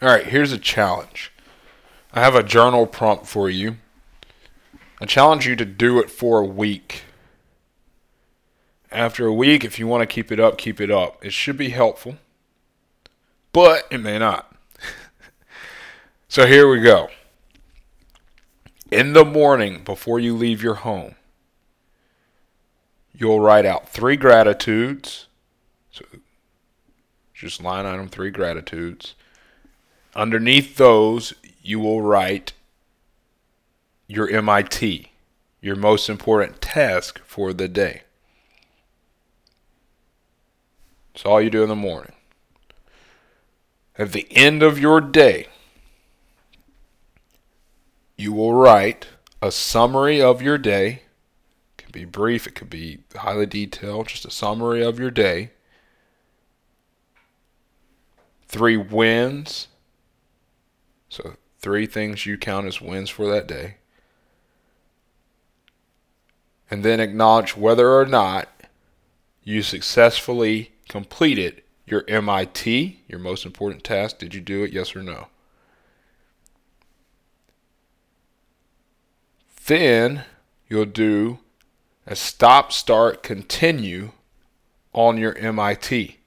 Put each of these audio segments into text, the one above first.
All right, here's a challenge. I have a journal prompt for you. I challenge you to do it for a week. After a week, if you want to keep it up, keep it up. It should be helpful, but it may not. so here we go. In the morning, before you leave your home, you'll write out three gratitudes. So just line item three gratitudes. Underneath those, you will write your MIT, your most important task for the day. It's all you do in the morning. At the end of your day, you will write a summary of your day. It can be brief, it could be highly detailed, just a summary of your day. Three wins. So, three things you count as wins for that day. And then acknowledge whether or not you successfully completed your MIT, your most important task. Did you do it? Yes or no? Then you'll do a stop, start, continue on your MIT.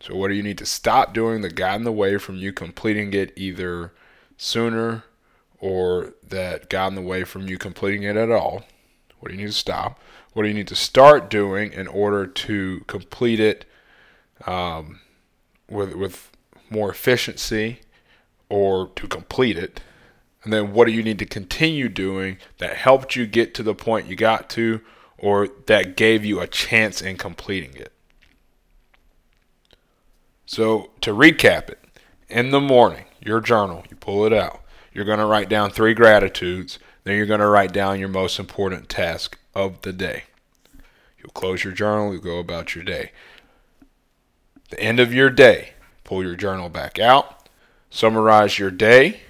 So, what do you need to stop doing that got in the way from you completing it either sooner or that got in the way from you completing it at all? What do you need to stop? What do you need to start doing in order to complete it um, with with more efficiency or to complete it? And then what do you need to continue doing that helped you get to the point you got to or that gave you a chance in completing it? So, to recap it, in the morning, your journal, you pull it out. You're going to write down three gratitudes. Then you're going to write down your most important task of the day. You'll close your journal, you go about your day. The end of your day, pull your journal back out, summarize your day,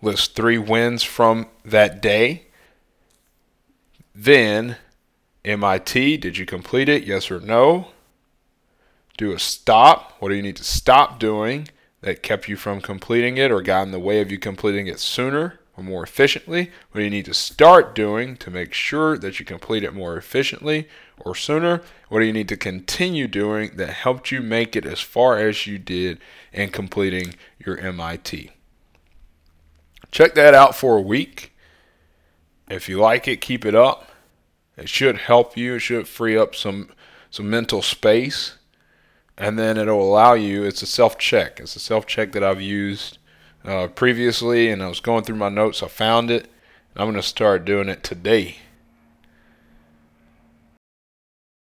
list three wins from that day. Then, MIT, did you complete it? Yes or no? Do a stop. What do you need to stop doing that kept you from completing it or got in the way of you completing it sooner? or more efficiently, what do you need to start doing to make sure that you complete it more efficiently or sooner? What do you need to continue doing that helped you make it as far as you did in completing your MIT? Check that out for a week. If you like it, keep it up. It should help you. It should free up some some mental space, and then it'll allow you. It's a self check. It's a self check that I've used uh, previously, and I was going through my notes. I found it. I'm going to start doing it today